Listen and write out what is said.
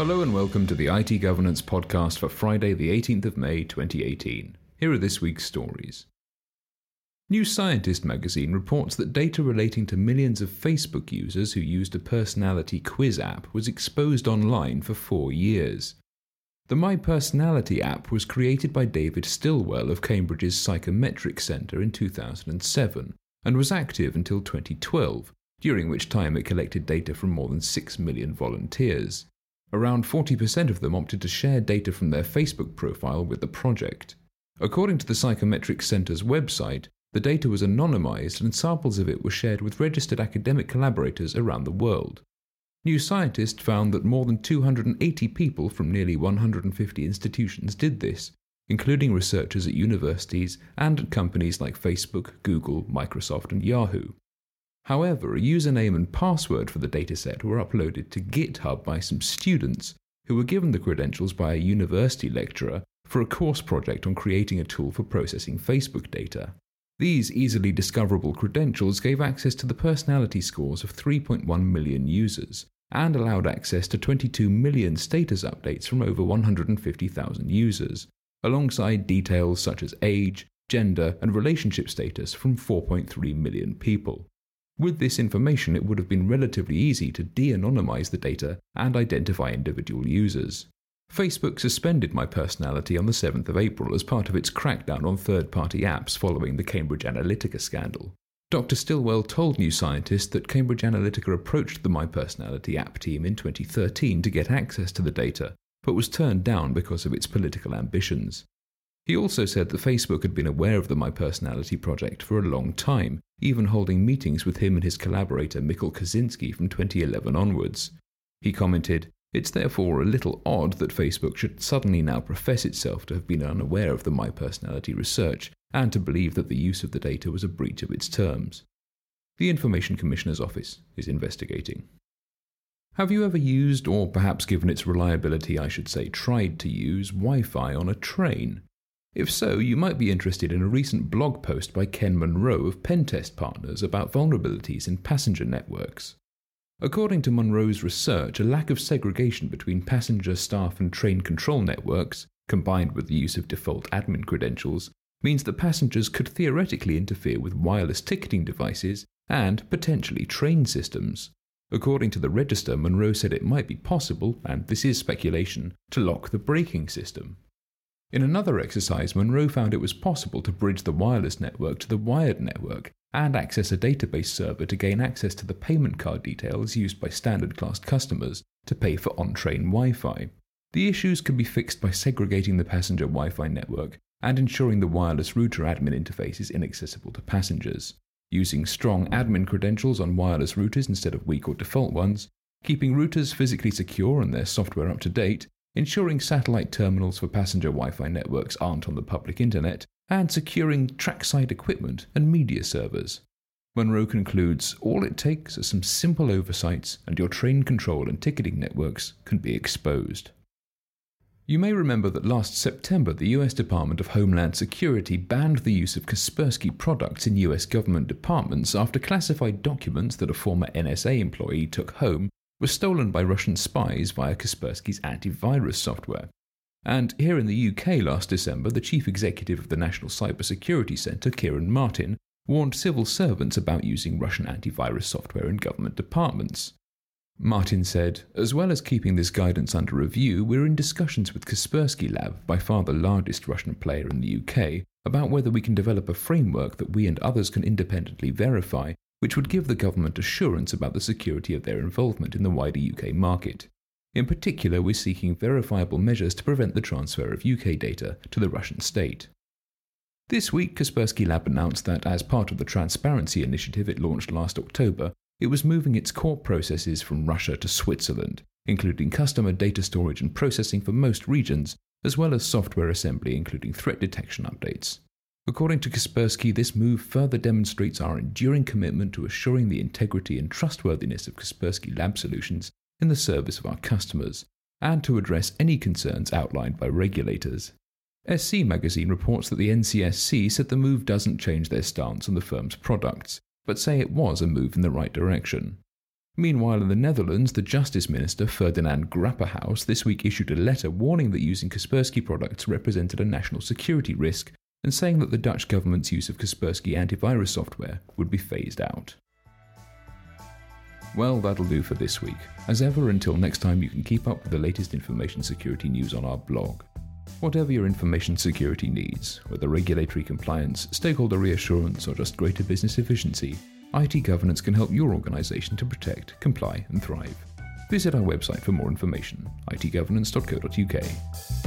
Hello and welcome to the IT Governance Podcast for Friday, the 18th of May 2018. Here are this week's stories. New Scientist magazine reports that data relating to millions of Facebook users who used a personality quiz app was exposed online for four years. The My Personality app was created by David Stillwell of Cambridge's Psychometric Centre in 2007 and was active until 2012, during which time it collected data from more than 6 million volunteers. Around 40% of them opted to share data from their Facebook profile with the project. According to the Psychometric Centre's website, the data was anonymized and samples of it were shared with registered academic collaborators around the world. New Scientist found that more than 280 people from nearly 150 institutions did this, including researchers at universities and at companies like Facebook, Google, Microsoft, and Yahoo. However, a username and password for the dataset were uploaded to GitHub by some students who were given the credentials by a university lecturer for a course project on creating a tool for processing Facebook data. These easily discoverable credentials gave access to the personality scores of 3.1 million users and allowed access to 22 million status updates from over 150,000 users, alongside details such as age, gender, and relationship status from 4.3 million people. With this information, it would have been relatively easy to de anonymize the data and identify individual users. Facebook suspended my personality on the 7th of April as part of its crackdown on third party apps following the Cambridge Analytica scandal. Dr. Stillwell told New Scientist that Cambridge Analytica approached the My Personality app team in 2013 to get access to the data, but was turned down because of its political ambitions. He also said that Facebook had been aware of the My Personality project for a long time, even holding meetings with him and his collaborator Mikkel Kosinski from 2011 onwards. He commented, It's therefore a little odd that Facebook should suddenly now profess itself to have been unaware of the My Personality research and to believe that the use of the data was a breach of its terms. The Information Commissioner's Office is investigating. Have you ever used, or perhaps given its reliability, I should say, tried to use, Wi Fi on a train? If so, you might be interested in a recent blog post by Ken Munro of Pentest Partners about vulnerabilities in passenger networks. According to Munro's research, a lack of segregation between passenger, staff, and train control networks, combined with the use of default admin credentials, means that passengers could theoretically interfere with wireless ticketing devices and potentially train systems. According to the register, Munro said it might be possible, and this is speculation, to lock the braking system. In another exercise, Munro found it was possible to bridge the wireless network to the wired network and access a database server to gain access to the payment card details used by standard class customers to pay for on train Wi Fi. The issues can be fixed by segregating the passenger Wi Fi network and ensuring the wireless router admin interface is inaccessible to passengers. Using strong admin credentials on wireless routers instead of weak or default ones, keeping routers physically secure and their software up to date, ensuring satellite terminals for passenger Wi Fi networks aren't on the public internet, and securing trackside equipment and media servers. Munro concludes all it takes are some simple oversights, and your train control and ticketing networks can be exposed. You may remember that last September the US Department of Homeland Security banned the use of Kaspersky products in US government departments after classified documents that a former NSA employee took home were stolen by Russian spies via Kaspersky's antivirus software. And here in the UK last December, the chief executive of the National Cybersecurity Centre, Ciaran Martin, warned civil servants about using Russian antivirus software in government departments. Martin said, as well as keeping this guidance under review, we're in discussions with Kaspersky Lab, by far the largest Russian player in the UK, about whether we can develop a framework that we and others can independently verify which would give the government assurance about the security of their involvement in the wider UK market. In particular, we're seeking verifiable measures to prevent the transfer of UK data to the Russian state. This week, Kaspersky Lab announced that, as part of the transparency initiative it launched last October, it was moving its core processes from Russia to Switzerland, including customer data storage and processing for most regions, as well as software assembly, including threat detection updates. According to Kaspersky, this move further demonstrates our enduring commitment to assuring the integrity and trustworthiness of Kaspersky Lab solutions in the service of our customers, and to address any concerns outlined by regulators. SC magazine reports that the NCSC said the move doesn't change their stance on the firm's products, but say it was a move in the right direction. Meanwhile, in the Netherlands, the Justice Minister Ferdinand Grapperhaus this week issued a letter warning that using Kaspersky products represented a national security risk and saying that the Dutch government's use of Kaspersky antivirus software would be phased out. Well, that'll do for this week. As ever, until next time, you can keep up with the latest information security news on our blog. Whatever your information security needs, whether regulatory compliance, stakeholder reassurance, or just greater business efficiency, IT governance can help your organization to protect, comply, and thrive. Visit our website for more information itgovernance.co.uk.